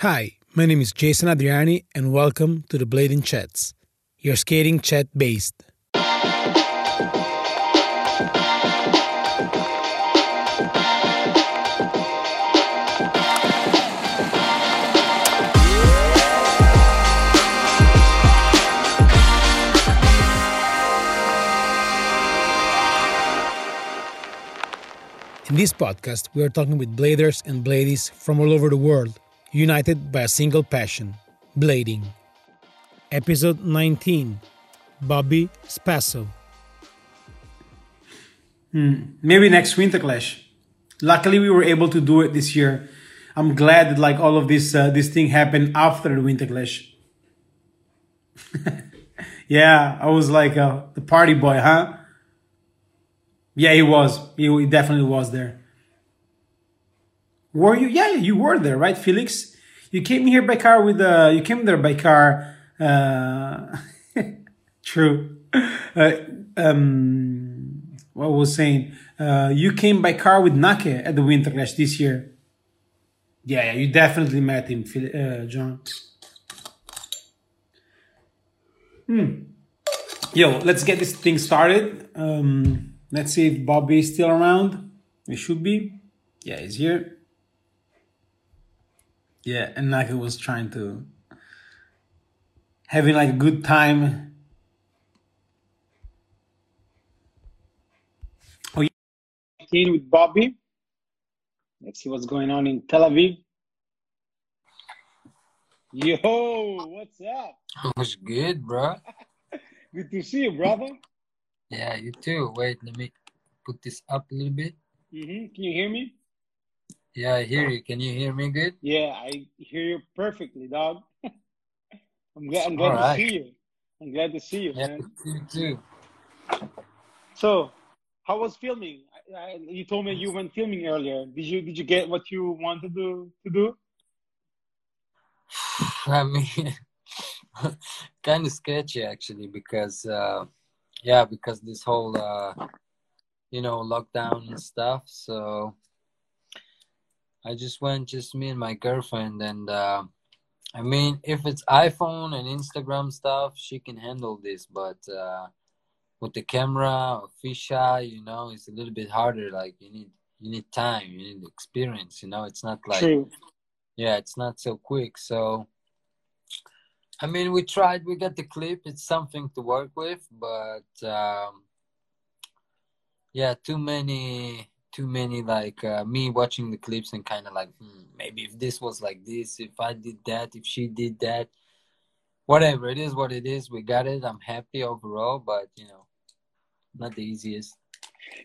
Hi, my name is Jason Adriani, and welcome to the Blading Chats, your skating chat based. In this podcast, we are talking with bladers and bladies from all over the world, united by a single passion blading. Episode 19 Bobby Spasso. maybe next winter clash. Luckily we were able to do it this year. I'm glad that like all of this uh, this thing happened after the winter clash. Yeah i was like uh, the party boy huh? Yeah he was. He, he definitely was there. Were you? Yeah you were there right felix you came here by car with uh you came there by car uh true. Uh, um what was saying uh you came by car with nake at the winter clash this year. Yeah, yeah you definitely met him uh, john. Hmm. Yo let's get this thing started. Um let's see if bobby is still around. He should be. Yeah he's here yeah and nake was trying to having like a good time Oh, yeah. In with Bobby. Let's see what's going on in Tel Aviv. Yo, what's up? Was good, bro. Good to see you, brother. Yeah, you too. Wait, let me put this up a little bit. hmm Can you hear me? Yeah, I hear you. Can you hear me good? Yeah, I hear you perfectly, dog. I'm glad. I'm glad to see you. I'm glad to see you, Yeah, man. you too. So, how was filming? I, I, you told me you went filming earlier. Did you Did you get what you wanted to to do? I mean, kind of sketchy actually because, uh, yeah, because this whole, uh, you know, lockdown and stuff. So I just went, just me and my girlfriend, and uh, I mean, if it's iPhone and Instagram stuff, she can handle this, but. Uh, with the camera or fisheye, you know, it's a little bit harder. Like you need you need time, you need experience. You know, it's not like True. yeah, it's not so quick. So, I mean, we tried. We got the clip. It's something to work with, but um, yeah, too many, too many. Like uh, me watching the clips and kind of like, hmm, maybe if this was like this, if I did that, if she did that, whatever. It is what it is. We got it. I'm happy overall, but you know, not the easiest.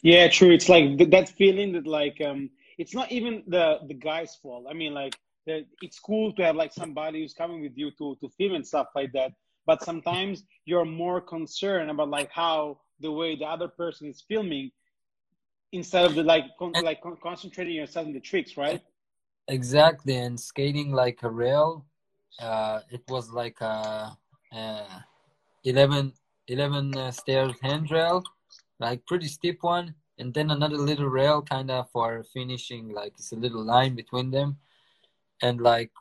Yeah, true. It's like th- that feeling that like um, it's not even the the guy's fault. I mean, like the, it's cool to have like somebody who's coming with you to to film and stuff like that. But sometimes you're more concerned about like how the way the other person is filming instead of the like con- like con- concentrating yourself in the tricks, right? Exactly, and skating like a rail, uh, it was like a, uh 11, 11 uh, stairs handrail, like pretty steep one, and then another little rail kind of for finishing, like it's a little line between them, and like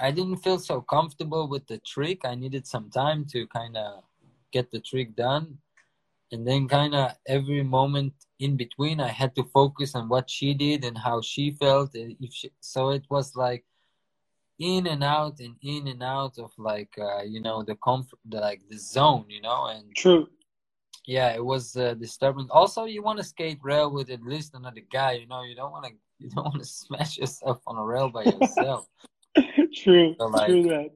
I didn't feel so comfortable with the trick. I needed some time to kind of get the trick done, and then kind of every moment in between i had to focus on what she did and how she felt and if she, so it was like in and out and in and out of like uh, you know the comfort the, like the zone you know and True. yeah it was uh, disturbing also you want to skate rail with at least another guy you know you don't want to you don't want to smash yourself on a rail by yourself true. So, like- true that.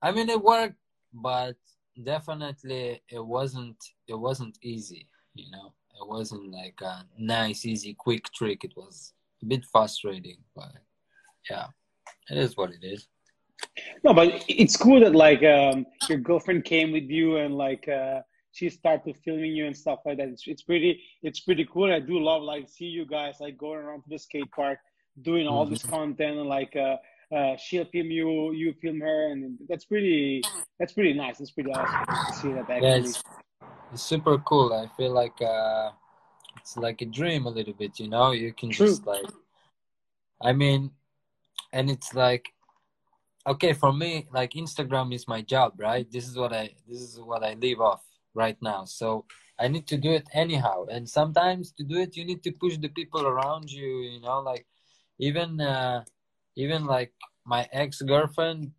i mean it worked but definitely it wasn't it wasn't easy you know it wasn't like a nice easy quick trick it was a bit frustrating but yeah it is what it is No, but it's cool that like um, your girlfriend came with you and like uh, she started filming you and stuff like that. It's, it's pretty it's pretty cool. I do love like see you guys like going around to the skate park doing all this content and like uh, uh, she'll film you, you film her, and that's pretty that's pretty nice. That's pretty awesome to see that yeah actually. it's, it's super cool i feel like uh it's like a dream a little bit you know you can True. just like i mean and it's like okay for me like instagram is my job right this is what i this is what i live off right now so i need to do it anyhow and sometimes to do it you need to push the people around you you know like even uh even like my ex-girlfriend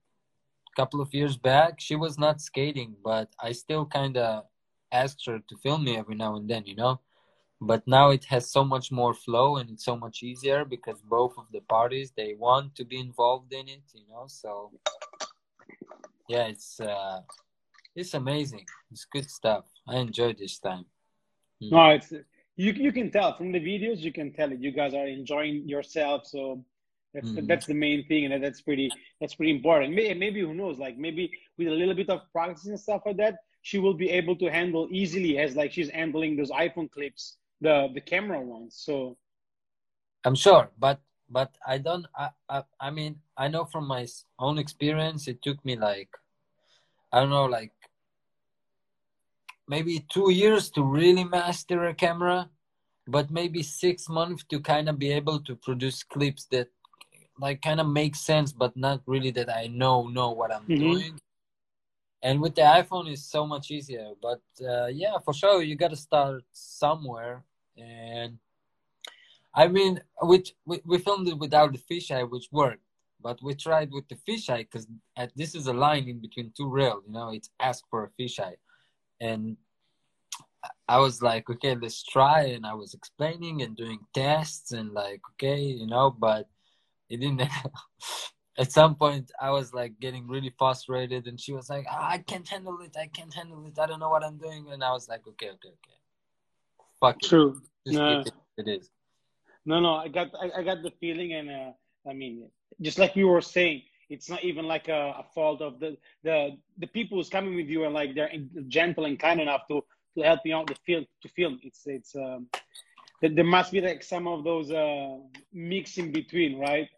a couple of years back she was not skating but i still kind of asked her to film me every now and then you know? But now it has so much more flow and it's so much easier because both of the parties they want to be involved in it you know? So yeah it's uh it's amazing. It's good stuff. I enjoy this time. Mm. no it's you, you can tell from the videos you can tell it. You guys are enjoying yourself so that's mm. the, that's the main thing and that's pretty that's pretty important maybe, maybe who knows like maybe with a little bit of practice and stuff like that she will be able to handle easily as like she's handling those iphone clips the the camera ones. So I'm sure, but but I don't. I, I I mean I know from my own experience, it took me like I don't know, like maybe two years to really master a camera, but maybe six months to kind of be able to produce clips that like kind of makes sense, but not really that I know know what I'm mm-hmm. doing. And with the iPhone, is so much easier. But uh, yeah, for sure, you got to start somewhere and I mean, which we, we filmed it without the fisheye, which worked, but we tried with the fisheye because this is a line in between two rails. You know, it's ask for a fisheye, and I was like, okay, let's try, and I was explaining and doing tests and like, okay, you know, but it didn't. At some point, I was like getting really frustrated, and she was like, oh, "I can't handle it. I can't handle it. I don't know what I'm doing." And I was like, "Okay, okay, okay." fuck True. It. No. It, it is. No, no, I got, I, I got the feeling, and uh, I mean, just like you were saying, it's not even like a, a, fault of the the the people who's coming with you and like they're gentle and kind enough to to help you out the field to film. It's it's um, there must be like some of those uh, mix in between, right?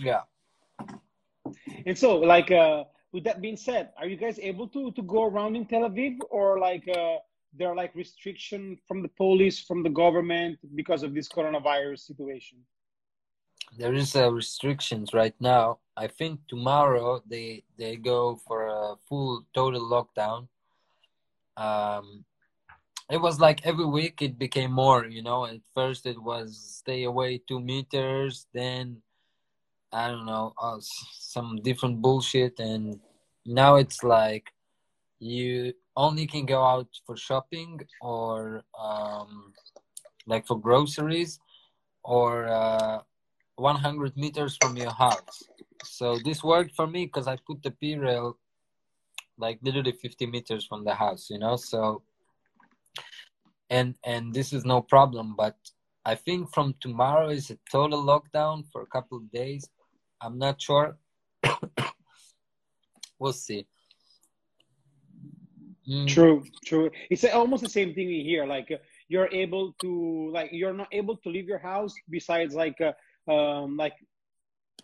Yeah. And so, like, uh, with that being said, are you guys able to to go around in Tel Aviv or like? Uh, there are like restriction from the police, from the government because of this coronavirus situation? There is a restrictions right now. I think tomorrow they they go for a full total lockdown. Um, it was like every week it became more. You know, at first it was stay away two meters, then I don't know uh, some different bullshit, and now it's like you only can go out for shopping or um, like for groceries or uh, 100 meters from your house. So this worked for me because I put the P rail like literally 50 meters from the house, you know. So and and this is no problem. But I think from tomorrow is a total lockdown for a couple of days. I'm not sure. we'll see. Mm. True, true. It's almost the same thing here. Like uh, you're able to, like you're not able to leave your house besides like, uh, um, like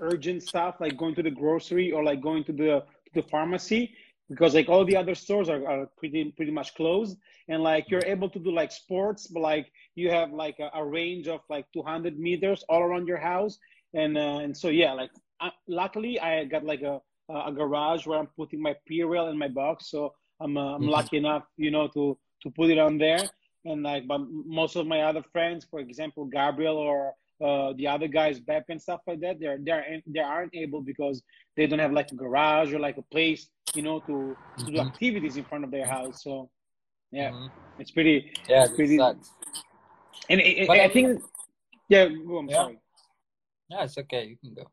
urgent stuff, like going to the grocery or like going to the to the pharmacy, because like all the other stores are, are pretty pretty much closed. And like you're able to do like sports, but like you have like a, a range of like 200 meters all around your house. And uh, and so yeah, like uh, luckily I got like a a garage where I'm putting my P rail in my box, so I'm uh, I'm mm-hmm. lucky enough, you know, to to put it on there. And like, but most of my other friends, for example, Gabriel or uh, the other guys, Bep and stuff like that, they're they're they aren't able because they don't have like a garage or like a place, you know, to, to do mm-hmm. activities in front of their house. So yeah, mm-hmm. it's pretty. Yeah, it's pretty. Sucks. And it, I, I think, yeah, oh, I'm yeah. sorry. Yeah, it's okay. You can go.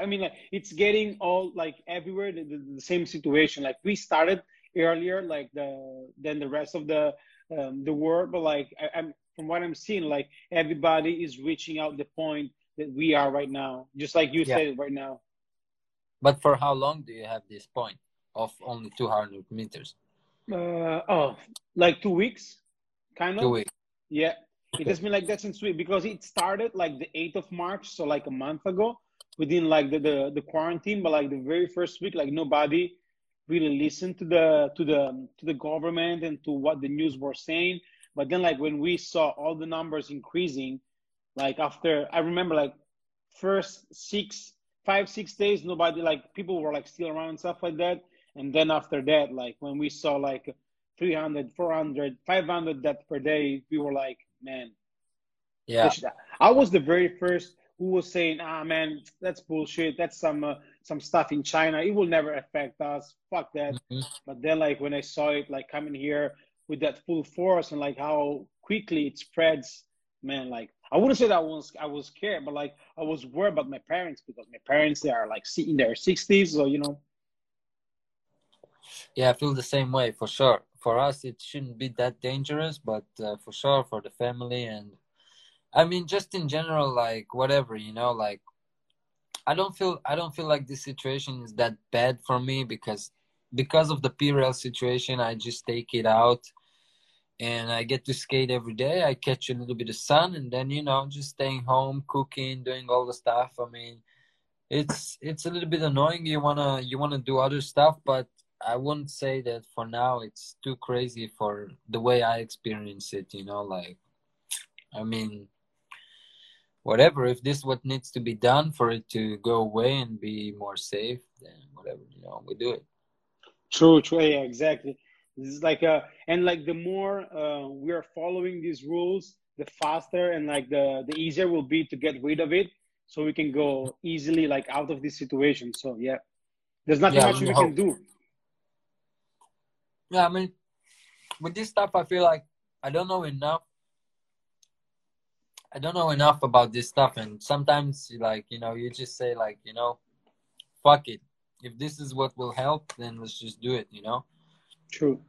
I mean, like, it's getting all like everywhere the, the, the, same situation. Like we started earlier, like the than the rest of the um, the world, but like I, am from what I'm seeing, like everybody is reaching out the point that we are right now, just like you yeah. said right now. But for how long do you have this point of only 200 meters? Uh, oh, like two weeks, kind of. Two weeks. Yeah, it has been like that since week because it started like the 8th of March, so like a month ago within like the, the, the quarantine, but like the very first week, like nobody really listened to the to the to the government and to what the news were saying. But then like when we saw all the numbers increasing, like after I remember like first six five six days nobody like people were like still around and stuff like that. And then after that like when we saw like 300 400 500 deaths per day we were like man. Yeah. i was the very first who was saying ah man that's bullshit. That's some uh, some stuff in china. It will never affect us. Fuck that. Mhm. but then like when i saw it like coming here with that full force and like how quickly it spreads man like i wouldn't say that i was i was scared but like i was worried about my parents because my parents they are like in their 60s so you know Yeah, I feel the same way for sure. For us, it shouldn't be that dangerous, but uh, for sure for the family and I mean, just in general, like whatever, you know, like I don't feel I don't feel like this situation is that bad for me because because of the P-rail situation, I just take it out and I get to skate every day. I catch a little bit of sun and then you know just staying home, cooking, doing all the stuff. I mean, it's it's a little bit annoying. You wanna you wanna do other stuff, but I wouldn't say that for now it's too crazy for the way I experience it. You know, like I mean, whatever. If this is what needs to be done for it to go away and be more safe, then whatever. You know, we do it. True, true. Yeah, exactly. This is like uh and like the more uh we are following these rules, the faster and like the the easier will be to get rid of it, so we can go easily like out of this situation. So yeah, there's nothing Yeah, much we can do. Yeah, I mean, with this stuff, I feel like I don't know enough. I don't know enough about this stuff, and sometimes, like you know, you just say like, you know, fuck it. If this is what will help, then let's just do it. You know. True.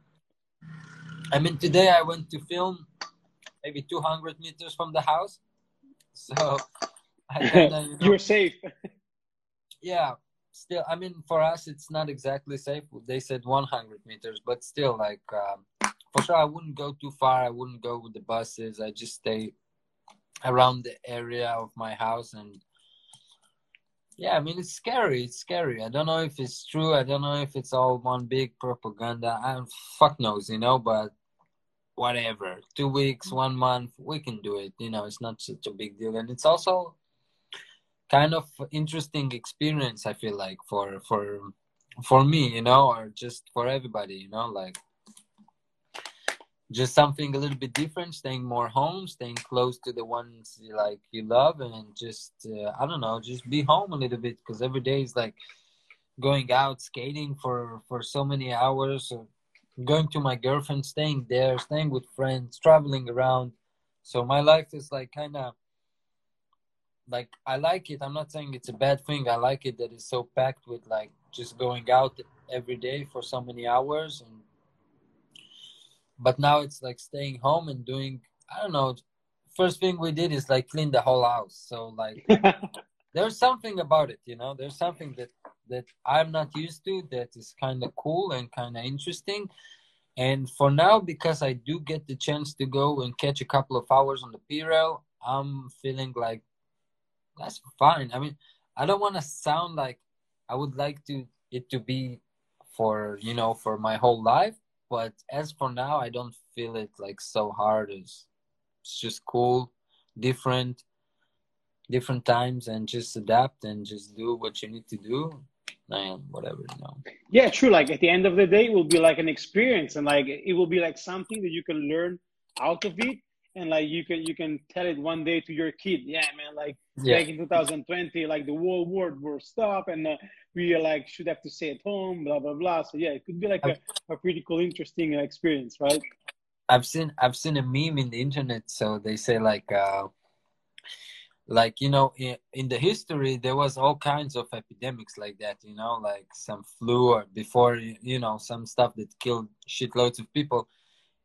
I mean, today I went to film maybe 200 meters from the house, so I kinda, you know, You're safe. yeah still i mean for us it's not exactly safe they said 100 meters but still like um, for sure i wouldn't go too far i wouldn't go with the buses i just stay around the area of my house and yeah i mean it's scary it's scary. I don't know if it's true i don't know if it's all one big propaganda And fuck knows you know but whatever. Two weeks one month we can do it you know it's not such a big deal. And it's also kind of interesting experience i feel like for for for me you know or just for everybody you know like just something a little bit different staying more home staying close to the ones you like you love and just uh, i don't know just be home a little bit because every day is like going out skating for for so many hours or going to my girlfriend staying there staying with friends traveling around so my life is like kind of like I like it. I'm not saying it's a bad thing. I like it that it's so packed with like just going out every day for so many hours and but now it's like staying home and doing I don't know. First thing we did is like clean the whole house. So like there's something about it, you know. There's something that that I'm not used to that is kind of cool and kind of interesting. And for now, because I do get the chance to go and catch a couple of hours on the P-rail, I'm feeling like that's fine. I mean, I don't want to sound like I would like to it to be for you know for my whole life, but as for now, I don't feel it like so hard. It's it's just cool, different, different times, and just adapt and just do what you need to do, and whatever you know. yeah, true. Like at the end of the day, it will be like an experience, and like it will be like something that you can learn out of it, and like you can you can tell it one day to your kid. Yeah, man. Like Yeah, back in 2020, like the whole world will stop, and uh, we are like should have to stay at home, blah blah blah. So yeah, it could be like a, a pretty cool, interesting experience, right? I've seen I've seen a meme in the internet. So they say like uh, like you know in, in the history there was all kinds of epidemics like that. You know, like some flu or before you know some stuff that killed shitloads of people.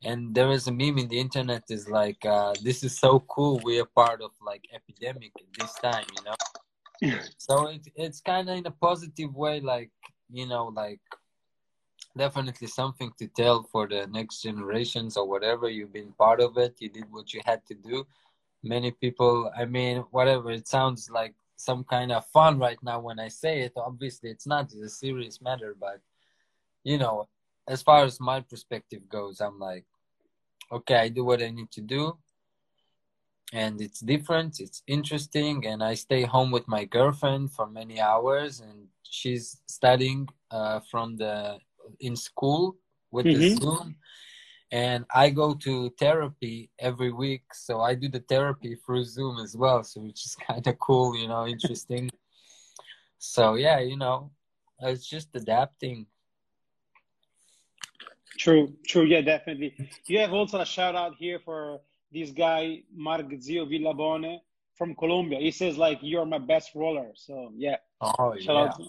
And there is a meme in the internet is like uh, this is so cool. We are part of like epidemic at this time. You know. So it, it's kind of in a positive way like you know like definitely something to tell for the next generations or whatever you've been part of it. You did what you had to do. Many people i mean whatever it sounds like some kind of fun right now when i say it. Obviously it's not it's a serious matter but you know as far as my perspective goes i'm like okay i do what i need to do and it's different it's interesting and i stay home with my girlfriend for many hours and she's studying uh, from the in school with mm-hmm. the zoom and i go to therapy every week so i do the therapy through zoom as well so which is kind of cool you know interesting. So yeah you know it's just adapting. True true yeah definitely. You have also a shout out here for this guy Marzio Villabone from Colombia. He says like you're my best roller. So yeah. Oh Shout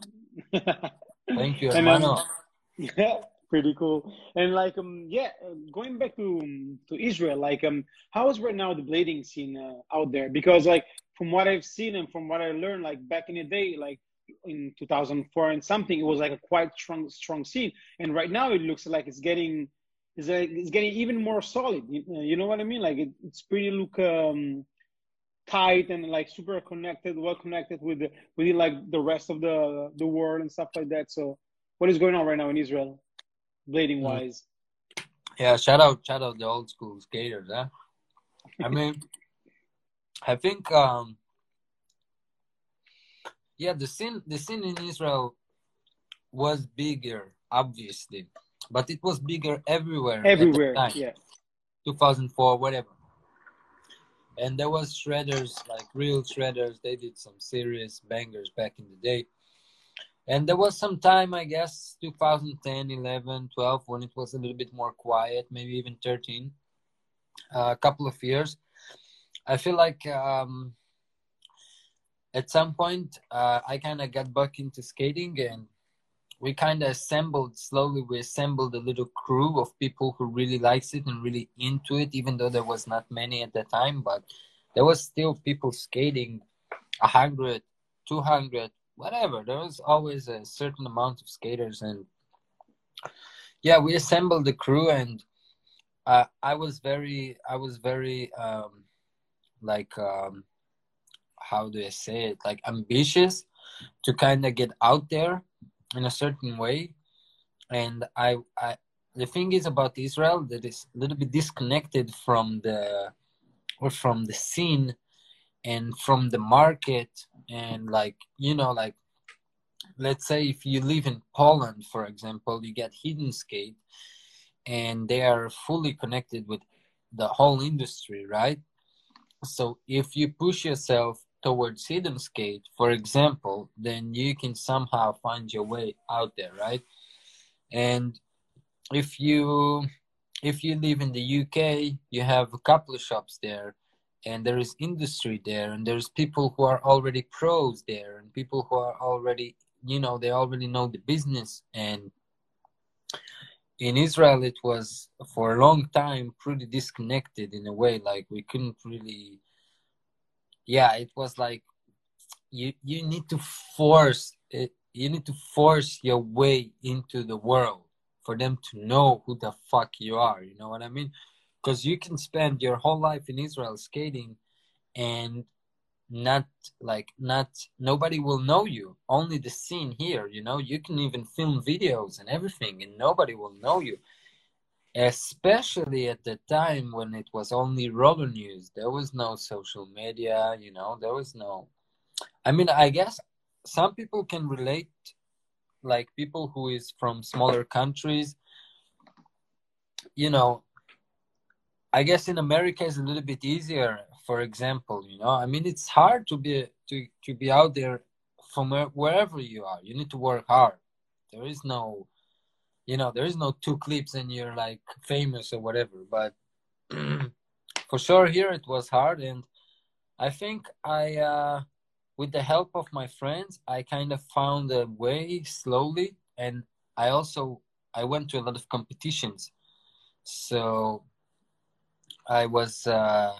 yeah. Thank you, um, yeah, pretty cool. And like um yeah, going back to um, to Israel, like um how is right now the blading scene uh, out there? Because like from what I've seen and from what I learned, like back in the day, like in 2004 and something, it was like a quite strong strong scene. And right now it looks like it's getting is like it's getting even more solid. You, you know what I mean? Like it, it's pretty look um, tight and like super connected, well connected with the, with like the rest of the the world and stuff like that. So, what is going on right now in Israel, blading mm. wise? Yeah, shout out, shout out the old school skaters, huh? I mean, I think, um, yeah, the scene, the scene in Israel was bigger, obviously but it was bigger everywhere. Everywhere, yeah. 2004, whatever. And there was shredders, like real shredders. They did some serious bangers back in the day. And there was some time, I guess, 2010, 11, 12, when it was a little bit more quiet, maybe even 13, uh, a couple of years. I feel like um, at some point uh, I kind of got back into skating and we kind of assembled slowly we assembled a little crew of people who really likes it and really into it even though there was not many at the time but there was still people skating 100 200 whatever. There was always a certain amount of skaters and yeah we assembled the crew and uh, i was very i was very um like um how do i say it? Like ambitious to kind of get out there in a certain way. And I, I the thing is about israel that is a little bit disconnected from the or from the scene and from the market. And like you know like let's say if you live in poland for example you get Hedonskate and they are fully connected with the whole industry right? So if you push yourself towards Hedonskate, for example, then you can somehow find your way out there, right? And if you if you live in the UK, you have a couple of shops there, and there is industry there, and there's people who are already pros there, and people who are already, you know, they already know the business. And in Israel, it was for a long time pretty disconnected in a way, like we couldn't really yeah it was like you you need to force it you need to force your way into the world for them to know who the fuck you are you know what i mean? Because you can spend your whole life in israel skating and not like not nobody will know you only the scene here you know? You can even film videos and everything and nobody will know you especially at the time when it was only roller news. There was no social media you know there was no i mean i guess some people can relate like people who is from smaller countries you know i guess in america is a little bit easier for example you know i mean it's hard to be to, to be out there from wherever you are. You need to work hard. There is no you know there is no two clips and you're like famous or whatever but for sure here it was hard and i think i uh with the help of my friends i kind of found a way slowly and i also i went to a lot of competitions. So i was uh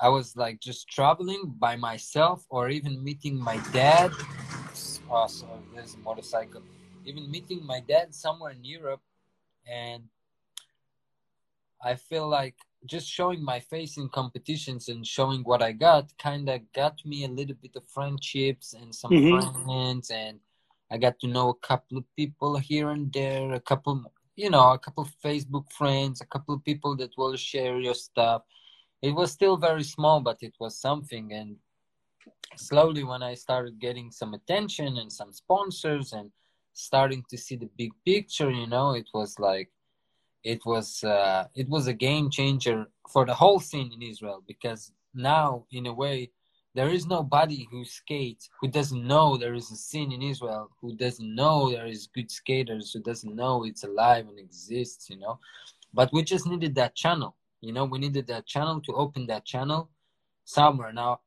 i was like just traveling by myself or even meeting my dad. Oh sorry there's a motorcycle even meeting my dad somewhere in Europe, and I feel like just showing my face in competitions and showing what I got kind of got me a little bit of friendships and some mm-hmm. friends, and I got to know a couple of people here and there, a couple, you know, a couple of Facebook friends, a couple of people that will share your stuff. it was still very small, but it was something. And slowly, when I started getting some attention and some sponsors and starting to see the big picture, you know, it was like it was uh, it was a game changer for the whole scene in Israel because now, in a way, there is nobody who skates who doesn't know there is a scene in Israel, who doesn't know there is good skaters, who doesn't know it's alive and exists, you know. But we just needed that channel, you know. We needed that channel to open that channel somewhere. Now,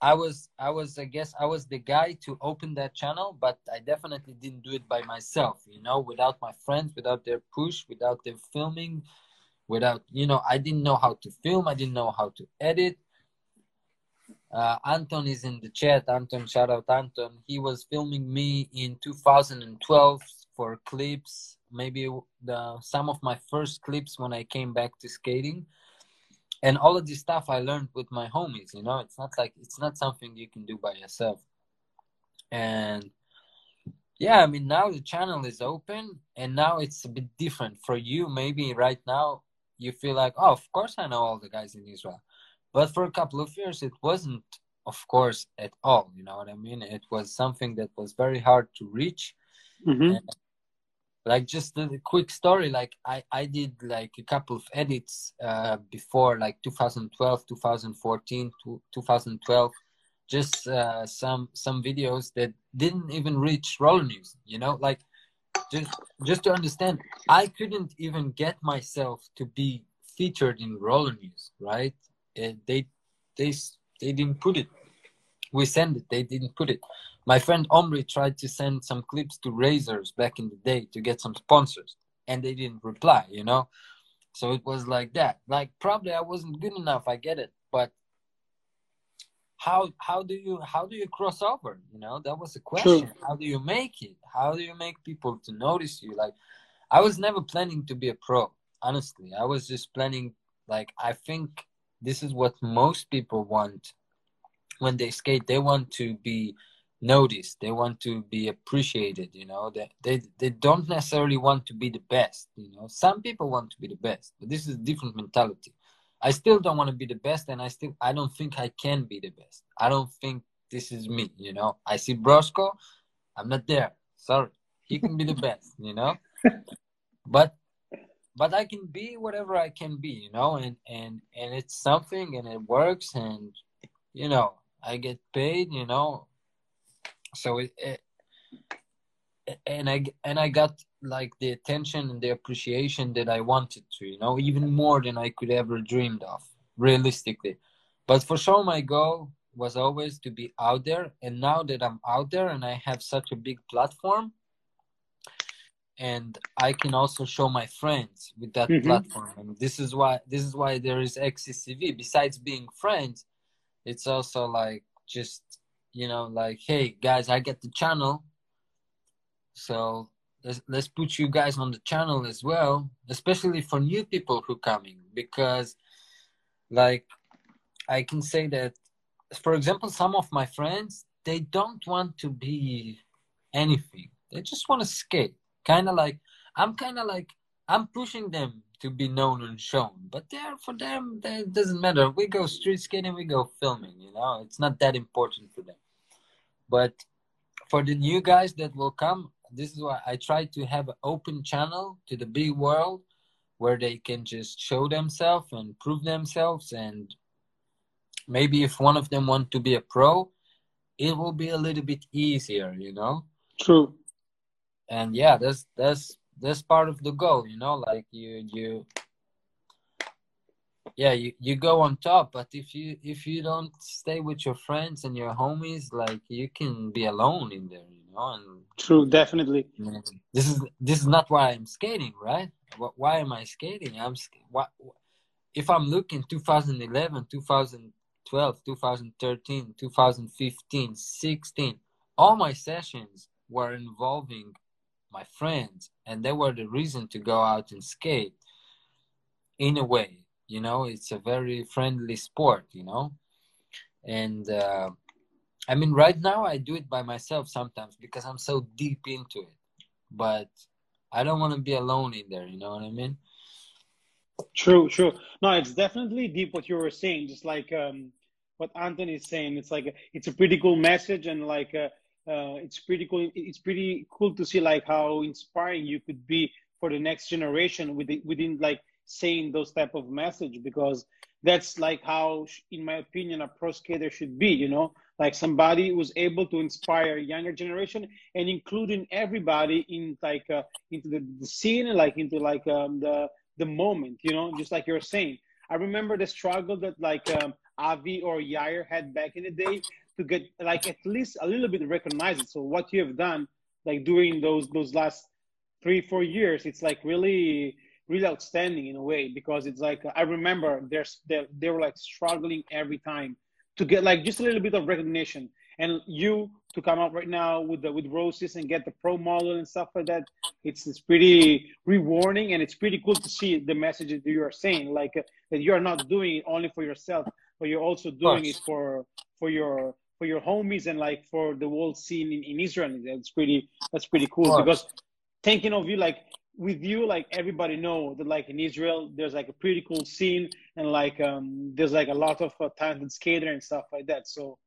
I was, I was, I guess, I was the guy to open that channel, but I definitely didn't do it by myself, you know, without my friends, without their push, without them filming, without, you know, I didn't know how to film, I didn't know how to edit uh, Anton is in the chat. Anton, shout out Anton. He was filming me in 2012 for clips, maybe the some of my first clips when I came back to skating. And all of this stuff I learned with my homies. You know, it's not like it's not something you can do by yourself. And yeah, I mean now the channel is open, and now it's a bit different for you. Maybe right now you feel like, oh, of course I know all the guys in Israel but for a couple of years, it wasn't, of course, at all. You know what I mean? It was something that was very hard to reach. Mm-hmm. Like just a quick story like i i did like a couple of edits uh before like 2012 2014 2012 just uh some some videos that didn't even reach roller news you know like just just to understand i couldn't even get myself to be featured in roller news right they they they didn't put it. We sent it. They didn't put it. My friend Omri tried to send some clips to Razors back in the day to get some sponsors, and they didn't reply. You know, so it was like that. Like probably I wasn't good enough. I get it, but how how do you how do you cross over? You know, that was the question. True. How do you make it? How do you make people to notice you? Like, I was never planning to be a pro. Honestly, I was just planning. Like, I think this is what most people want when they skate they want to be noticed. They want to be appreciated you know. They, they they don't necessarily want to be the best you know. Some people want to be the best but this is a different mentality. I still don't want to be the best and i still i don't think i can be the best. I don't think this is me you know. I see brosko i'm not there. Sorry. He can be the best you know. But but I can be whatever I can be, you know, and and and it's something and it works and you know I get paid, you know, so it, it and I and I got like the attention and the appreciation that I wanted to, you know, even more than I could ever dreamed of, realistically. But for sure, my goal was always to be out there, and now that I'm out there and I have such a big platform, and I can also show my friends with that mm-hmm. platform. And this is why this is why there is XCCV. Besides being friends, it's also like just you know like hey guys, I get the channel, so let's let's put you guys on the channel as well, especially for new people who coming because like I can say that for example, some of my friends they don't want to be anything. They just want to skate kind of like i'm kind of like i'm pushing them to be known and shown. But there for them it doesn't matter. We go street skating we go filming you know? It's not that important for them. But for the new guys that will come this is why i try to have an open channel to the big world where they can just show themselves and prove themselves. And maybe if one of them want to be a pro it will be a little bit easier you know? True. And yeah that's that's that's part of the goal you know like you you yeah you, you go on top but if you if you don't stay with your friends and your homies like you can be alone in there you know and true definitely. This is this is not why i'm skating right? Why am i skating? I'm what if i'm looking 2011 2012 2013 2015 16 all my sessions were involving my friends, and they were the reason to go out and skate. In a way, you know, it's a very friendly sport, you know, and uh, I mean, right now I do it by myself sometimes because I'm so deep into it, but I don't want to be alone in there. You know what I mean? True, true. No, it's definitely deep what you were saying. Just like um, what Anthony is saying, it's like it's a pretty cool message, and like uh, uh, it's pretty cool. It's pretty cool to see like how inspiring you could be for the next generation within within like saying those type of message because that's like how, in my opinion, a pro skater should be. You know, like somebody who's able to inspire younger generation and including everybody in like uh, into the, the scene, like into like um, the the moment. You know, just like you're saying. I remember the struggle that like um, Avi or Yair had back in the day to get like at least a little bit recognized. So what you have done, like during those those last three four years, it's like really really outstanding in a way because it's like I remember there's they, they were like struggling every time to get like just a little bit of recognition and you to come up right now with the with Roces and get the pro model and stuff like that it's it's pretty rewarding and it's pretty cool to see the messages that you are saying like uh, that you are not doing it only for yourself but you're also doing it for for your for your homies and like for the world scene in, in Israel. That's pretty that's pretty cool because thinking of you like with you like everybody know that like in Israel there's like a pretty cool scene and like um there's like a lot of uh, talented skater and stuff like that. So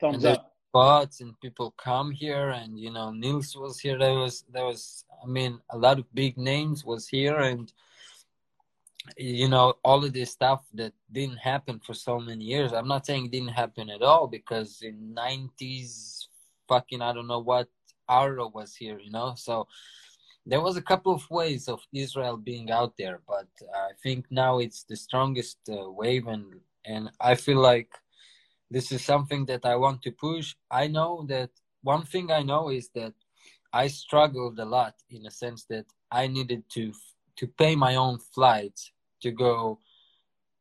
thumbs up. Spots and people come here and you know Nils was here. There was there was I mean a lot of big names was here and you know all of this stuff that didn't happen for so many years. I'm not saying it didn't happen at all because in 90s fucking i don't know what Aro was here you know? So there was a couple of ways of israel being out there but i think now it's the strongest uh, wave and and i feel like this is something that i want to push. I know that one thing i know is that i struggled a lot in a sense that i needed to to pay my own flights to go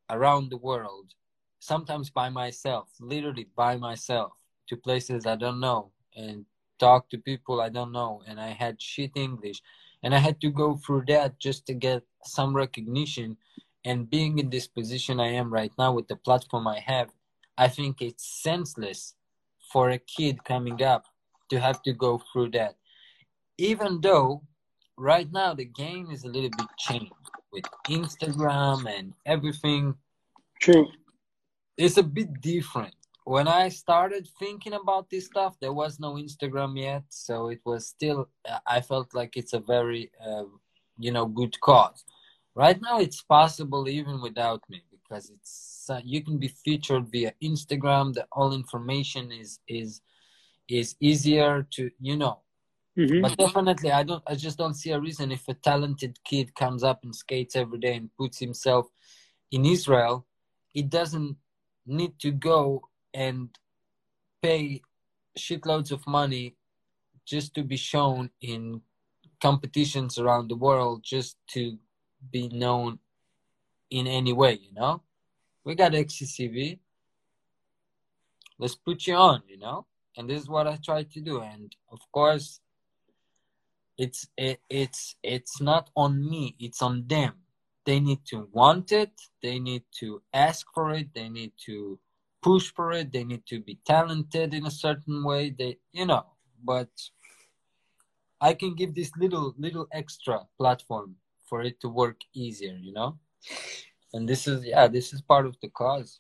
around the world, sometimes by myself, literally by myself, to places I don't know and talk to people I don't know. And I had shit English. And I had to go through that just to get some recognition. And being in this position I am right now with the platform I have, I think it's senseless for a kid coming up to have to go through that. Even though right now the game is a little bit changed with Instagram and everything. True. It's a bit different. When I started thinking about this stuff, there was no Instagram yet, so it was still. I felt like it's a very, uh, you know, good cause. Right now, it's possible even without me because it's uh, you can be featured via Instagram. The all information is is is easier to you know Mm-hmm. But definitely, I don't. I just don't see a reason if a talented kid comes up and skates every day and puts himself in Israel, it doesn't need to go and pay shitloads of money just to be shown in competitions around the world, just to be known in any way. You know, we got XCCV. Let's put you on. You know, and this is what I try to do. And of course it's it, it's it's not on me it's on them. They need to want it they need to ask for it they need to push for it they need to be talented in a certain way they you know but i can give this little little extra platform for it to work easier you know? And this is yeah this is part of the cause.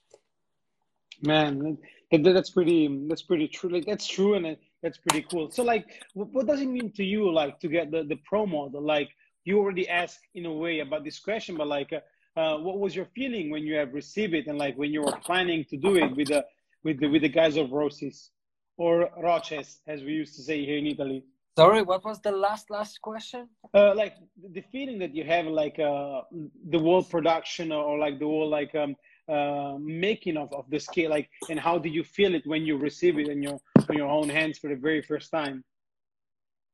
Man that's pretty that's pretty true. Like that's true and that's pretty cool. So like, what does it mean to you, like, to get the, the pro model? Like, you already asked in a way about this question, but like, uh, uh, what was your feeling when you have received it and like when you were planning to do it with the with the with the guys of Roces or Roches, as we used to say here in Italy? Sorry, what was the last last question? Uh, like the feeling that you have, like uh, the whole production or like the whole like um, uh, making of, of the scale, like, and how do you feel it when you receive it in your in your own hands for the very first time?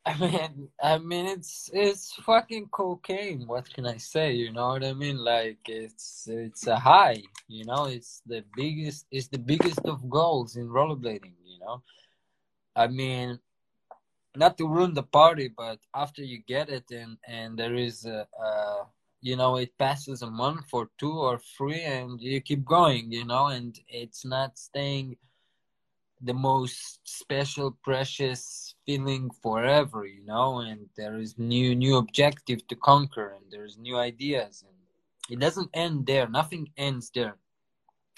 I mean, I mean, it's it's fucking cocaine. What can I say? You know what I mean? Like it's it's a high. You know, it's the biggest. It's the biggest of goals in rollerblading. You know, I mean, not to ruin the party, but after you get it and and there is a, a you know it passes a month or two or three and you keep going you know and it's not staying the most special precious feeling forever you know and there is new new objective to conquer and there's new ideas and it doesn't end there. Nothing ends there.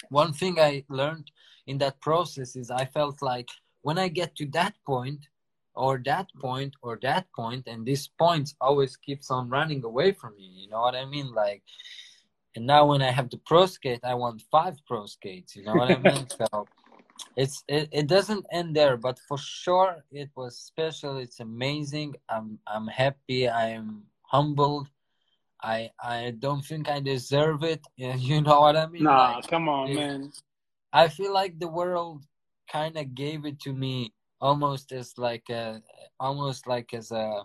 One thing i learned in that process is i felt like when i get to that point or that point or that point and this point always keeps on running away from you you know what i mean? Like and now when i have the pro skate i want five pro skates you know what i mean? So it's it, it doesn't end there but for sure it was special it's amazing i'm i'm happy i'm humbled i i don't think i deserve it you know what i mean? Nah, like, come on, man. i feel like the world kind of gave it to me almost as like a almost like as a,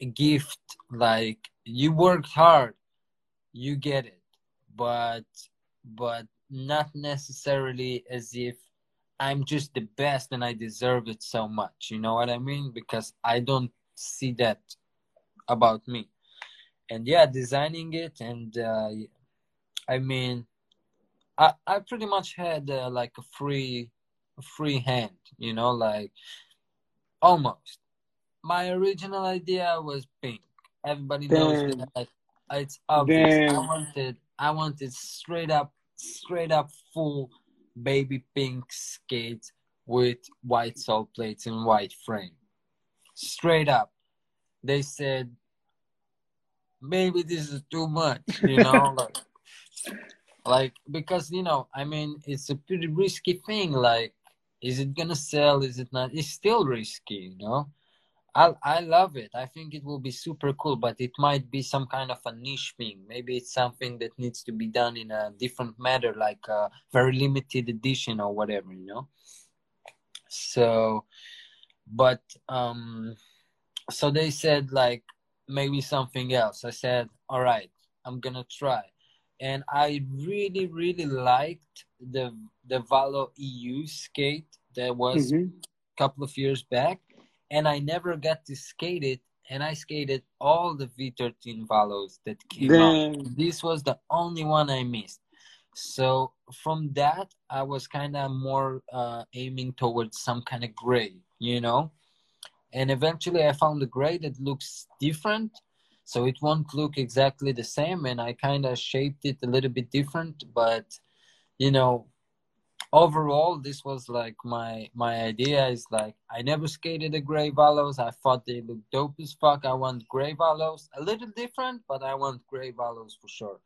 a gift like you worked hard you get it but but not necessarily as if i'm just the best and i deserve it so much you know what i mean? Because i don't see that about me. And yeah designing it and uh, i mean i i pretty much had uh, like a free free hand you know like almost. My original idea was pink. Everybody knows Damn. that. It's obvious. I wanted i wanted straight up straight up full baby pink skates with white sole plates and white frame. Straight up. They said maybe this is too much you know like like because you know i mean it's a pretty risky thing like is it gonna sell? Is it not? It's still risky you know? I i love it. I think it will be super cool but it might be some kind of a niche thing. Maybe it's something that needs to be done in a different manner like a very limited edition or whatever you know? So but um so they said like maybe something else. I said all right i'm gonna try and i really really liked the the valo eu skate that was Mhm. a couple of years back and i never got to skate it and i skated all the v13 valos that came out. This was the only one i missed. So from that i was kind of more uh, aiming towards some kind of gray you know? And eventually i found a gray that looks different so it won't look exactly the same and i kind of shaped it a little bit different but you know overall this was like my my idea is like i never skated the gray valos. I thought they looked dope as fuck. I want gray valos. A little different but i want gray valos for sure.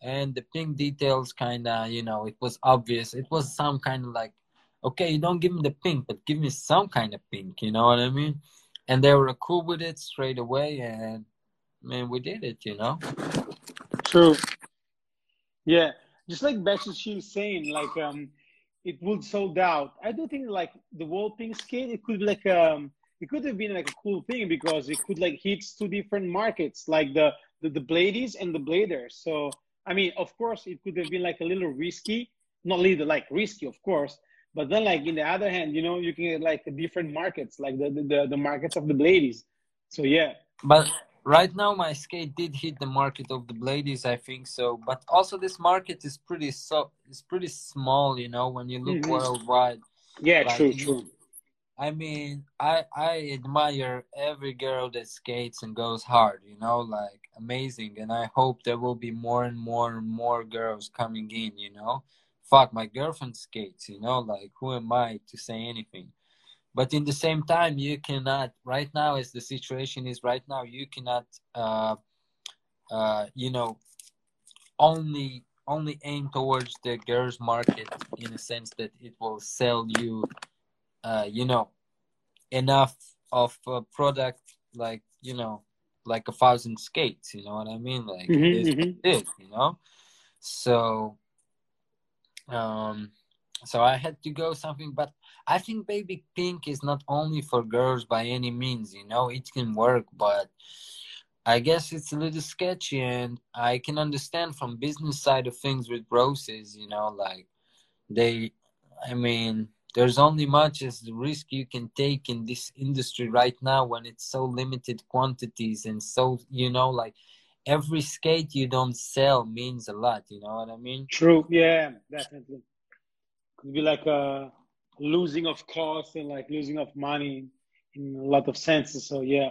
And the pink details kind of you know it was obvious. It was some kind of like okay you don't give me the pink but give me some kind of pink you know what i mean? And they were cool with it straight away and man we did it you know True. Yeah, just like she was saying, like um, it would sold out. I do think like the wall pink skate, it could be like um, it could have been like a cool thing because it could like hit two different markets, like the the, the bladies and the bladers. So I mean, of course, it could have been like a little risky, not little like risky, of course. But then, like in the other hand, you know, you can get like different markets, like the the, the markets of the bladies. So yeah, But right now, my skate did hit the market of the bladies, I think so. But also, this market is pretty so it's pretty small, you know, when you look Mhm. worldwide. yeah, Like, true, true. I mean, I I admire every girl that skates and goes hard, you know, like amazing. And I hope there will be more and more and more girls coming in, you know. Fuck, my girlfriend skates, you know, like who am I to say anything? But in the same time, you cannot right now, as the situation is right now, you cannot, uh, uh, you know, only only aim towards the girls market in a sense that it will sell you uh, you know enough of a product like you know like a thousand skates you know what i mean like Mhm, it is what mhm. it is you know so um so i had to go something but i think baby pink is not only for girls by any means you know it can work but I guess it's a little sketchy, and I can understand from business side of things with Roces. You know, like they, I mean, there's only much as the risk you can take in this industry right now when it's so limited quantities and so you know, like every skate you don't sell means a lot. You know what I mean? True. Yeah, definitely. Could be like a losing of cost and like losing of money in a lot of senses. So yeah.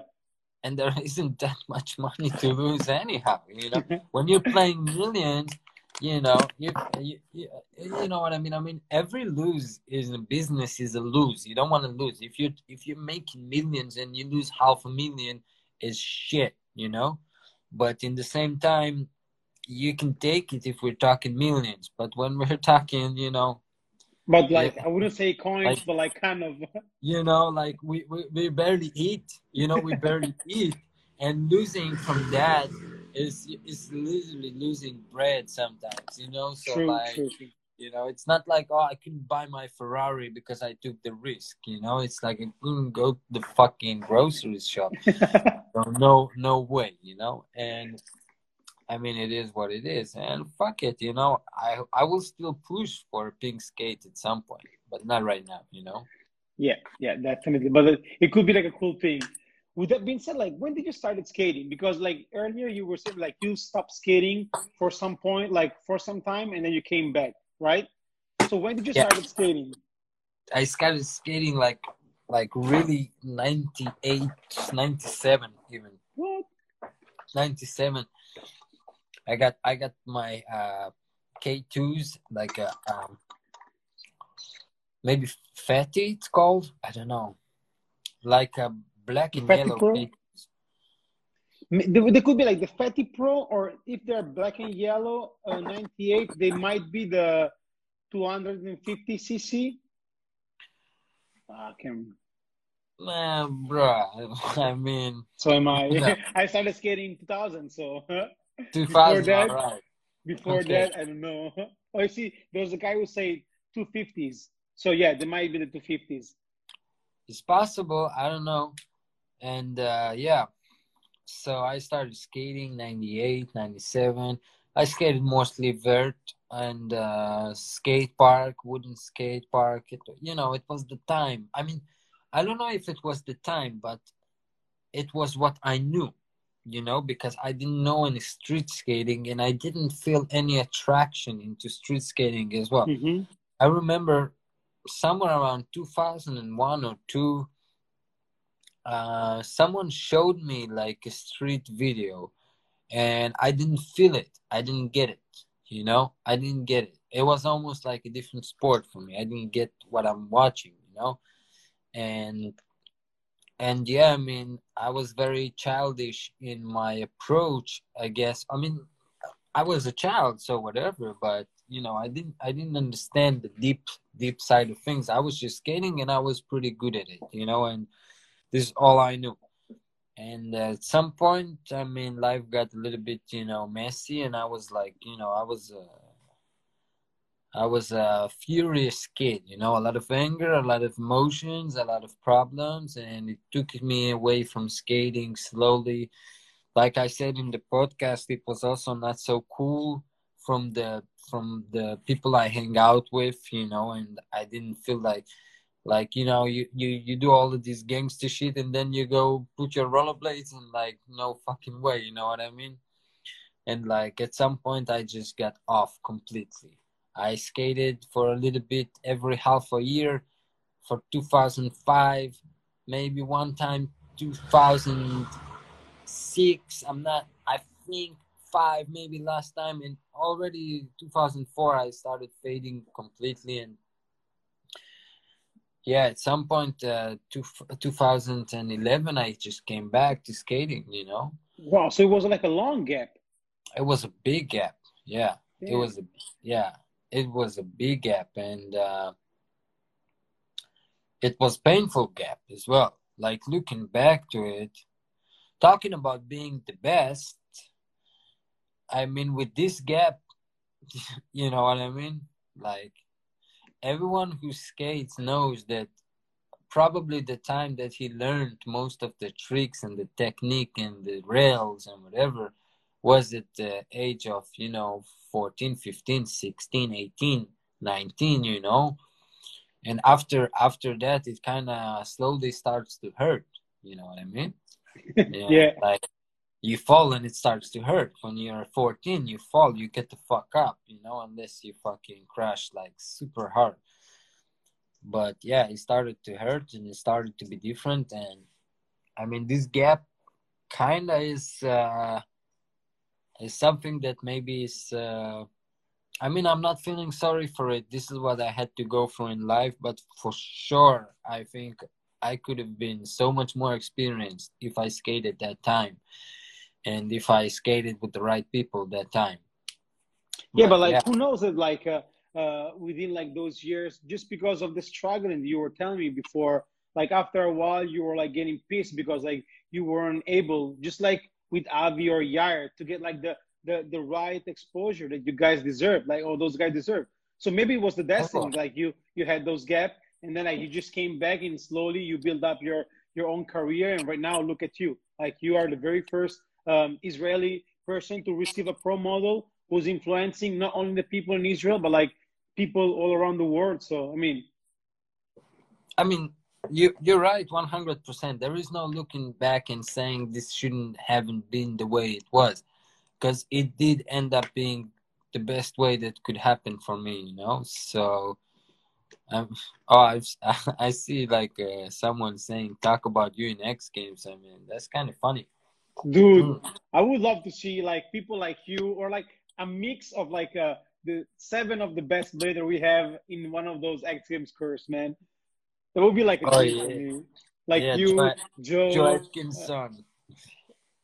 and there isn't that much money to lose anyhow. You know, when you're playing millions, you know, you, you, you, you know what I mean. I mean, every lose is a business is a lose. You don't want to lose. If you if you're making millions and you lose half a million, is shit. You know, but in the same time, you can take it if we're talking millions. But when we're talking, you know, but like yeah. I wouldn't say coins, like, but like kind of. You know, like we, we, we barely eat. You know, we barely eat, and losing from that is is literally losing bread sometimes. You know, so true, like. True, true. You know, it's not like oh I couldn't buy my Ferrari because I took the risk. You know, it's like I couldn't go to the fucking grocery shop. so no, no way. You know, and I mean, it is what it is, and fuck it, you know. I I will still push for pink skate at some point, but not right now, you know. Yeah, yeah, definitely. But it could be like a cool thing. With that being said, like when did you started skating? Because like earlier you were saying like you stopped skating for some point, like for some time, and then you came back, right? So when did you yeah. started skating? I started skating like like really 98, 97 even. What? 97 I got I got my uh, K2s like a uh, um, maybe fatty it's called I don't know like a black and fatty yellow. Pro? They could be like the Fatty Pro, or if they're black and yellow, uh, 98, they might be the 250 cc. I can. Man, bro. I mean. So am I. No. I started skating in 2000, so. 2000, before that, right. before okay. that, I don't know. Oh, I see. There's a guy who say 250s. So yeah, there might be the 250s. It's possible. I don't know. And uh, yeah, so I started skating 98, 97. I skated mostly vert and uh, skate park, wooden skate park. It, you know, it was the time. I mean, I don't know if it was the time, but it was what I knew you know, because I didn't know any street skating and I didn't feel any attraction into street skating as well. Mm-hmm. I remember somewhere around 2001 or 2 uh, someone showed me like a street video and I didn't feel it. I didn't get it, you know? I didn't get it. It was almost like a different sport for me. I didn't get what I'm watching, you know? And and yeah, I mean, I was very childish in my approach. I guess. I mean, I was a child, so whatever. But you know, I didn't, I didn't understand the deep, deep side of things. I was just skating, and I was pretty good at it. You know, and this is all I knew. And at some point, I mean, life got a little bit, you know, messy, and I was like, you know, I was. Uh, I was a furious kid, you know, a lot of anger, a lot of emotions, a lot of problems, and it took me away from skating slowly. Like I said in the podcast, it was also not so cool from the from the people I hang out with, you know, and I didn't feel like like you know you you you do all of this gangster shit and then you go put your rollerblades and like no fucking way, you know what I mean? And like at some point I just got off completely I skated for a little bit every half a year for 2005, maybe one time 2006. I'm not, I think five, maybe last time. And already 2004, I started fading completely. And yeah, at some point, uh, two, 2011, I just came back to skating, you know? Wow. So it was like a long gap. It was a big gap. Yeah. yeah. It was, a, yeah it was a big gap and uh, it was painful gap as well. Like looking back to it talking about being the best i mean with this gap you know what i mean? Like everyone who skates knows that probably the time that he learned most of the tricks and the technique and the rails and whatever was at the age of you know 14 15 16 18 19 you know? And after after that it kind of slowly starts to hurt you know what i mean? Yeah, yeah, like you fall and it starts to hurt. When you're 14 you fall you get the fuck up you know unless you fucking crash like super hard. But yeah it started to hurt and it started to be different and i mean this gap kinda is uh, is something that maybe is. Uh, I mean, I'm not feeling sorry for it. This is what I had to go through in life, but for sure, I think I could have been so much more experienced if I skated that time, and if I skated with the right people that time. Yeah, but, but like, yeah. who knows it like uh, uh, within like those years, just because of the struggling you were telling me before, like after a while you were like getting pissed because like you weren't able, just like with Avi or Yair, to get like the the the right exposure that you guys deserve, like oh those guys deserve. So maybe it was the destiny, like you you had those gap, and then like you just came back and slowly you build up your your own career, and right now look at you, like you are the very first um, Israeli person to receive a pro model who's influencing not only the people in Israel but like people all around the world. So I mean, I mean, you you're right, one hundred percent. There is no looking back and saying this shouldn't haven't been the way it was because it did end up being the best way that could happen for me, you know. So, um, oh, I've, I see like uh, someone saying talk about you in X Games. I mean, that's kind of funny, dude. Mm. I would love to see like people like you or like a mix of like uh, the seven of the best blader we have in one of those X Games curse, man. That would be like a oh, yeah. like yeah, you, Joe, Joe Atkinson. Uh,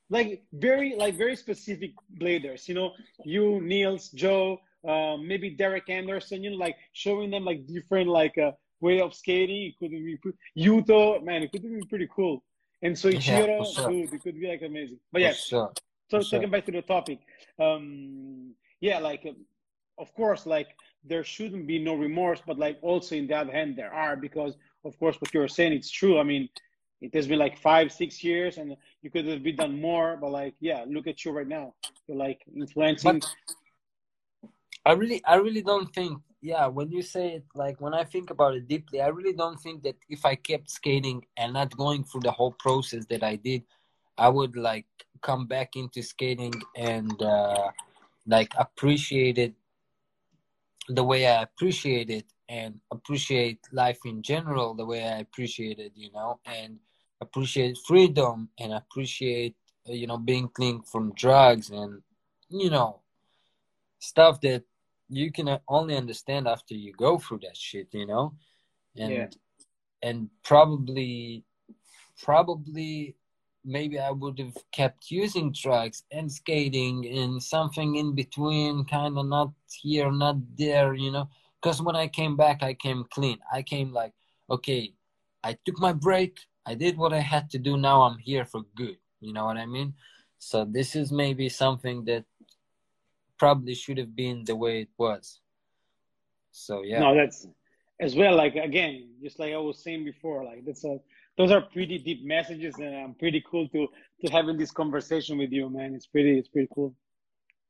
like very like very specific bladers. You know, you, Niels, Joe, um, maybe Derek Anderson. You know, like showing them like different like uh, way of skating. It could be Yuto, man. It could be pretty cool. And so Ichiro, yeah, sure. dude, it could be like amazing. But yeah, sure. so sure. back to the topic, um, yeah, like of course, like there shouldn't be no remorse, but like also in the other hand, there are because of course what you're saying it's true. I mean, it has been like five, six years, and you could have been done more. But like, yeah, look at you right now. You're like influencing. But I really, I really don't think. Yeah, when you say it, like when I think about it deeply, I really don't think that if I kept skating and not going through the whole process that I did, I would like come back into skating and uh, like appreciate it the way I appreciate it and appreciate life in general the way I appreciate it, you know, and appreciate freedom and appreciate uh, you know being clean from drugs and you know stuff that you can only understand after you go through that shit you know and yeah. and probably probably maybe i would have kept using drugs and skating and something in between kind of not here not there you know because when i came back i came clean i came like okay i took my break I did what I had to do. Now I'm here for good. You know what I mean? So this is maybe something that probably should have been the way it was. So yeah. No, that's as well. Like again, just like I was saying before, like that's a those are pretty deep messages, and I'm pretty cool to to having this conversation with you, man. It's pretty it's pretty cool.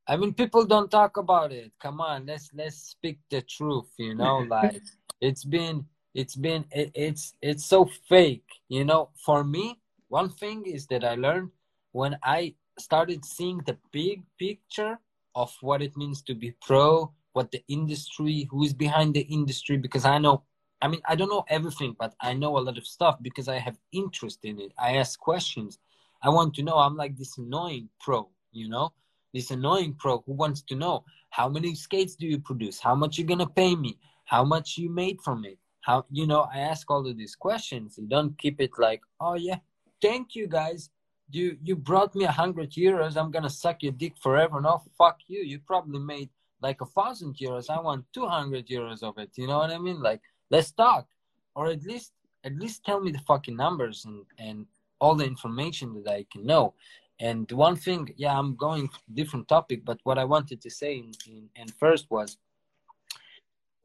I mean, people don't talk about it. Come on, let's let's speak the truth. You know, like it's been it's been it, it's it's so fake you know for me one thing is that i learned when i started seeing the big picture of what it means to be pro what the industry who is behind the industry because i know i mean i don't know everything but i know a lot of stuff because i have interest in it i ask questions i want to know i'm like this annoying pro you know this annoying pro who wants to know how many skates do you produce? How much you're gonna pay me? How much you made from it? How you know i ask all of these questions. You don't keep it like oh yeah thank you guys. You you brought me a hundred euros. I'm gonna suck your dick forever. No fuck you. You probably made like a thousand euros. I want 200 euros of it. You know what i mean? Like let's talk. Or at least at least tell me the fucking numbers and and all the information that i can know and one thing yeah i'm going different topic but what i wanted to say in, in, in first was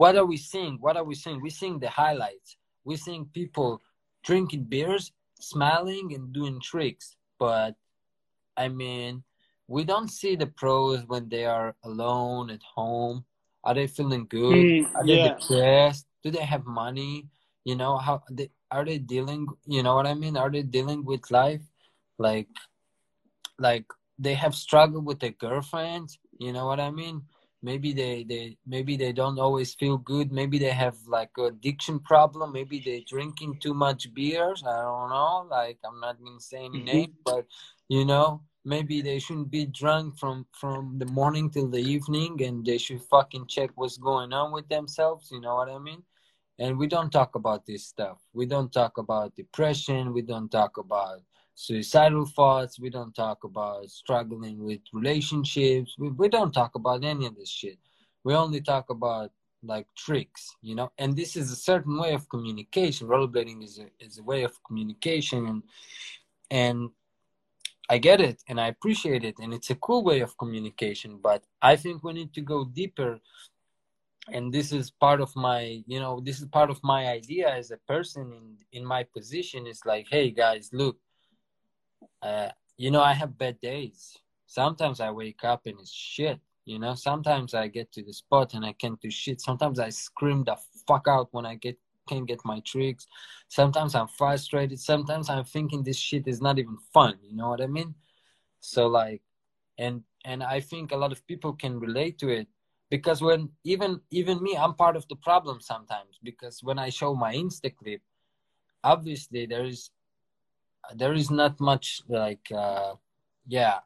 what are we seeing? What are we seeing? We're seeing the highlights. We're seeing people drinking beers, smiling, and doing tricks. But I mean, we don't see the pros when they are alone at home. Are they feeling good? Mm, are they yeah. depressed? Do they have money? You know how they are they dealing? You know what I mean? Are they dealing with life like like they have struggled with their girlfriends? You know what I mean? maybe they they maybe they don't always feel good maybe they have like addiction problem maybe they drinking too much beers i don't know like i'm not gonna say any Mm-hmm. name but you know maybe they shouldn't be drunk from from the morning till the evening and they should fucking check what's going on with themselves you know what i mean and we don't talk about this stuff we don't talk about depression we don't talk about suicidal thoughts. We don't talk about struggling with relationships. We, we don't talk about any of this shit. We only talk about like tricks you know? And this is a certain way of communication. Rollerblading is a, is a way of communication and and i get it and i appreciate it and it's a cool way of communication but i think we need to go deeper and this is part of my you know this is part of my idea as a person in in my position is like hey guys look uh, you know i have bad days. Sometimes i wake up and it's shit you know? Sometimes i get to the spot and i can't do shit. Sometimes i scream the fuck out when i get can't get my tricks. Sometimes i'm frustrated. Sometimes i'm thinking this shit is not even fun you know what i mean? So like and and i think a lot of people can relate to it because when even even me i'm part of the problem sometimes because when i show my insta clip obviously there is there is not much like uh yeah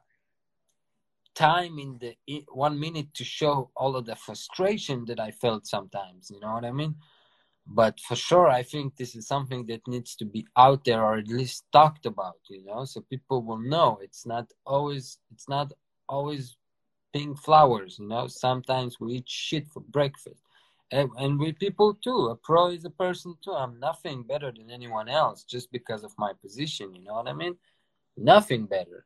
time in the one minute to show all of the frustration that i felt sometimes you know what i mean? But for sure i think this is something that needs to be out there or at least talked about you know? So people will know it's not always it's not always pink flowers you know? Sometimes we eat shit for breakfast and, and we people too a pro is a person too i'm nothing better than anyone else just because of my position you know what i mean nothing better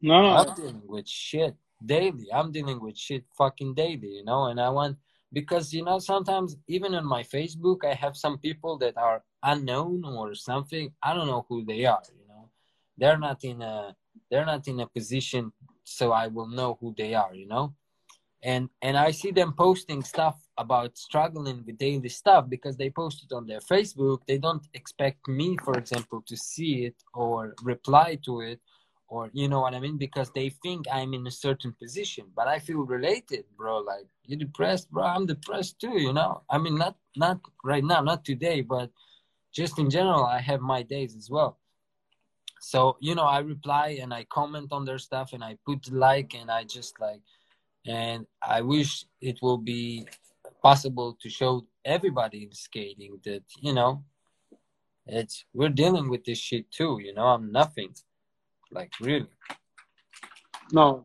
No, no, I'm dealing with shit daily. I'm dealing with shit fucking daily, you know, and I want because you know sometimes even on my Facebook I have some people that are unknown or something. I don't know who they are, you know. They're not in a they're not in a position so I will know who they are, you know. And and I see them posting stuff about struggling with daily stuff because they post it on their Facebook. They don't expect me, for example, to see it or reply to it or you know what I mean? Because they think I'm in a certain position, but I feel related, bro. Like you're depressed, bro. I'm depressed too. You know. I mean, not not right now, not today, but just in general, I have my days as well. So you know, I reply and I comment on their stuff and I put like and I just like, and I wish it will be possible to show everybody in skating that you know, it's we're dealing with this shit too. You know, I'm nothing like really no.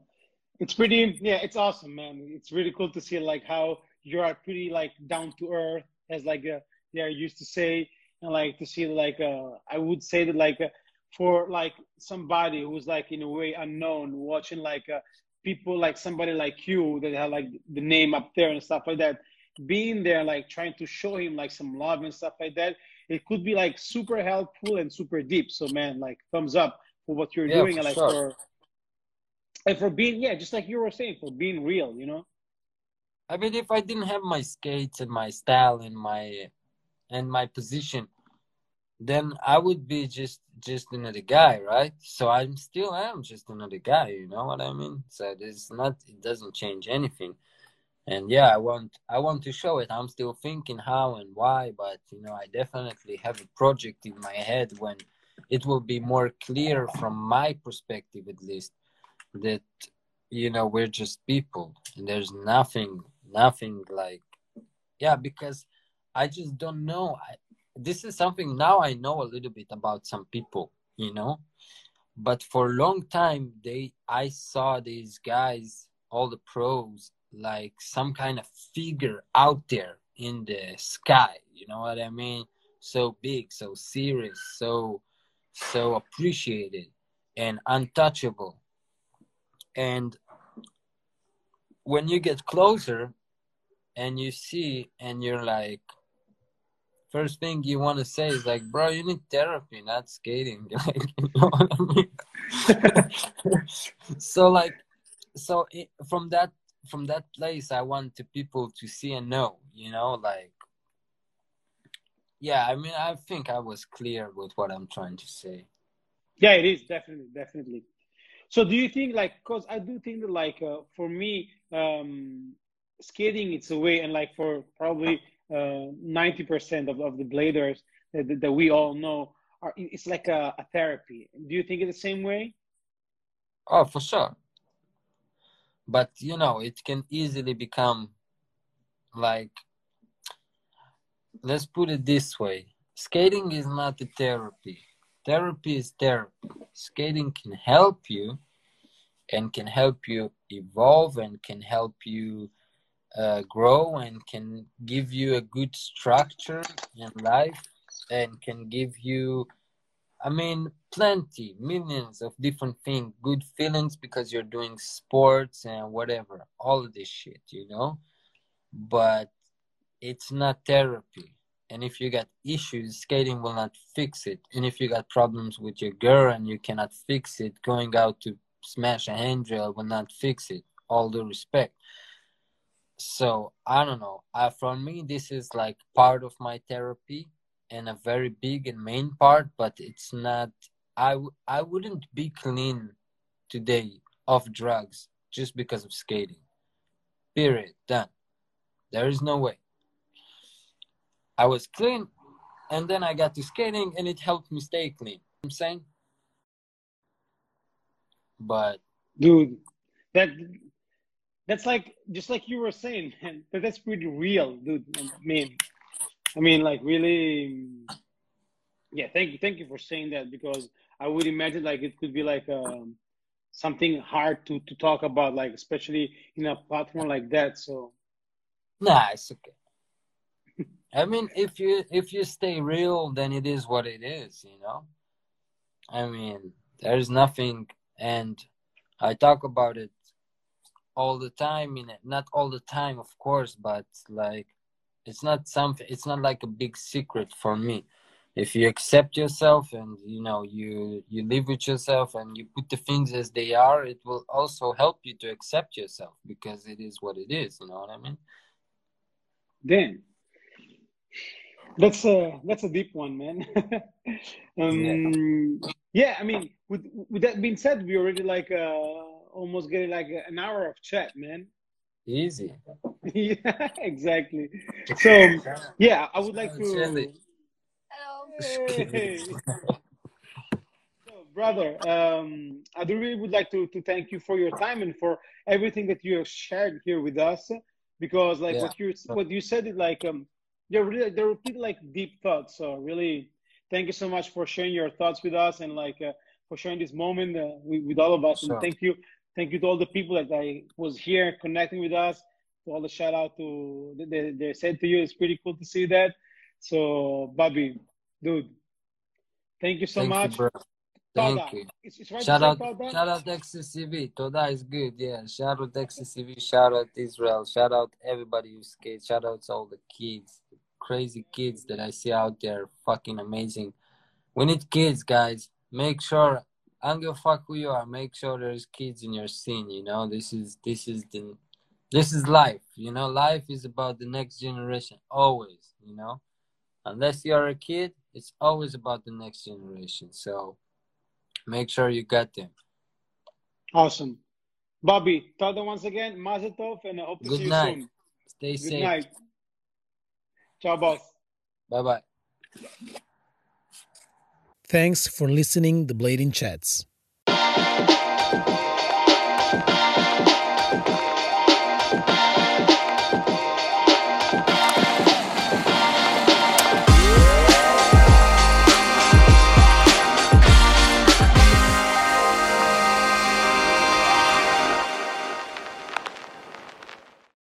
It's pretty. Yeah, it's awesome, man. It's really cool to see like how you are pretty like down to earth, as like uh, they are used to say, and like to see like uh, I would say that like uh, for like somebody who's like in a way unknown, watching like uh, people like somebody like you that have like the name up there and stuff like that, being there like trying to show him like some love and stuff like that. It could be like super helpful and super deep. So man, like thumbs up for what you're Yeah, doing and like sure. for and for being yeah, just like you were saying, for being real, you know. I mean, if I didn't have my skates and my style and my and my position, then I would be just just another guy, right? So I'm still am just another guy. You know what I mean? So there's not it doesn't change anything. And yeah, I want I want to show it. I'm still thinking how and why, but you know, I definitely have a project in my head when it will be more clear from my perspective at least that you know we're just people. And there's nothing nothing like yeah because i just don't know. I, this is something now i know a little bit about some people you know? But for a long time they i saw these guys all the pros like some kind of figure out there in the sky you know what i mean? So big so serious so so appreciated and untouchable. And when you get closer and you see and you're like first thing you want to say is like bro you need therapy not skating. Like you know what i mean? So like so it, from that from that place i want the people to see and know you know like yeah i mean i think i was clear with what i'm trying to say Yeah, it is definitely, definitely. So, do you think like, cause I do think that like uh, for me, um, skating it's a way and like for probably uh, 90% of, of the bladers that, that we all know are it's like a, a therapy do you think it the same way Oh, for sure. But you know, it can easily become like let's put it this way. Skating is not a therapy. Therapy is therapy. Skating can help you and can help you evolve and can help you uh, grow and can give you a good structure in life and can give you I mean, plenty, millions of different things, good feelings because you're doing sports and whatever, all of this shit, you know? But it's not therapy. And if you got issues, skating will not fix it. And if you got problems with your girl and you cannot fix it, going out to smash a handrail will not fix it. All due respect. So I don't know. For me, this is like part of my therapy and a very big and main part, but it's not. I wouldn't be clean today of drugs just because of skating. Period. Done. There is no way. I was clean, and then I got to skating, and it helped me stay clean. I'm saying, but dude, that that's like just like you were saying, man. That that's pretty real, dude. I mean, I mean, like really, yeah. Thank you, thank you for saying that because I would imagine like it could be like um, something hard to to talk about, like especially in a platform like that. So, nah, it's okay. I mean, if you if you stay real, then it is what it is, you know. I mean, there's nothing, and I talk about it all the time. In it, not all the time, of course, but like it's not something it's not like a big secret for me if you accept yourself and you know you you live with yourself and you put the things as they are it will also help you to accept yourself because it is what it is you know what i mean then that's a that's a deep one man um yeah. yeah. i mean with with that being said we already like uh almost getting like an hour of chat man Easy. yeah, exactly. So, yeah, I would like to. Hello. Hey. so, brother, um, I do really would like to, to thank you for your time and for everything that you have shared here with us. Because, like, yeah. what you what you said, is like, um, they're really they're really like deep thoughts. So, really, thank you so much for sharing your thoughts with us and like uh, for sharing this moment uh, with, with all of us. Sure. And thank you Thank you to all the people that I was here connecting with us. To all the shout out to they, they said to you. It's pretty cool to see that. So, Bobby, dude, thank you so Thank much. You, Thank Toda. you. It's, it's right shout out, Toda? shout out XCCV. Toda is good. Yeah. Shout out XCCV. Shout out Israel. Shout out everybody who skates. Shout out to all the kids, the crazy kids that I see out there. Fucking amazing. We need kids, guys. Make sure I don't give a fuck who you are. Make sure there's kids in your scene. You know, this is this is the this is life. You know, life is about the next generation. Always. You know, unless you're a kid, it's always about the next generation. So make sure you got them. Awesome, Bobby. Tada once again. Mazel tov, and I hope to Good see you night. soon. Stay Good safe. Good night. Ciao, boss. Bye bye. Thanks for listening the Blading Chats.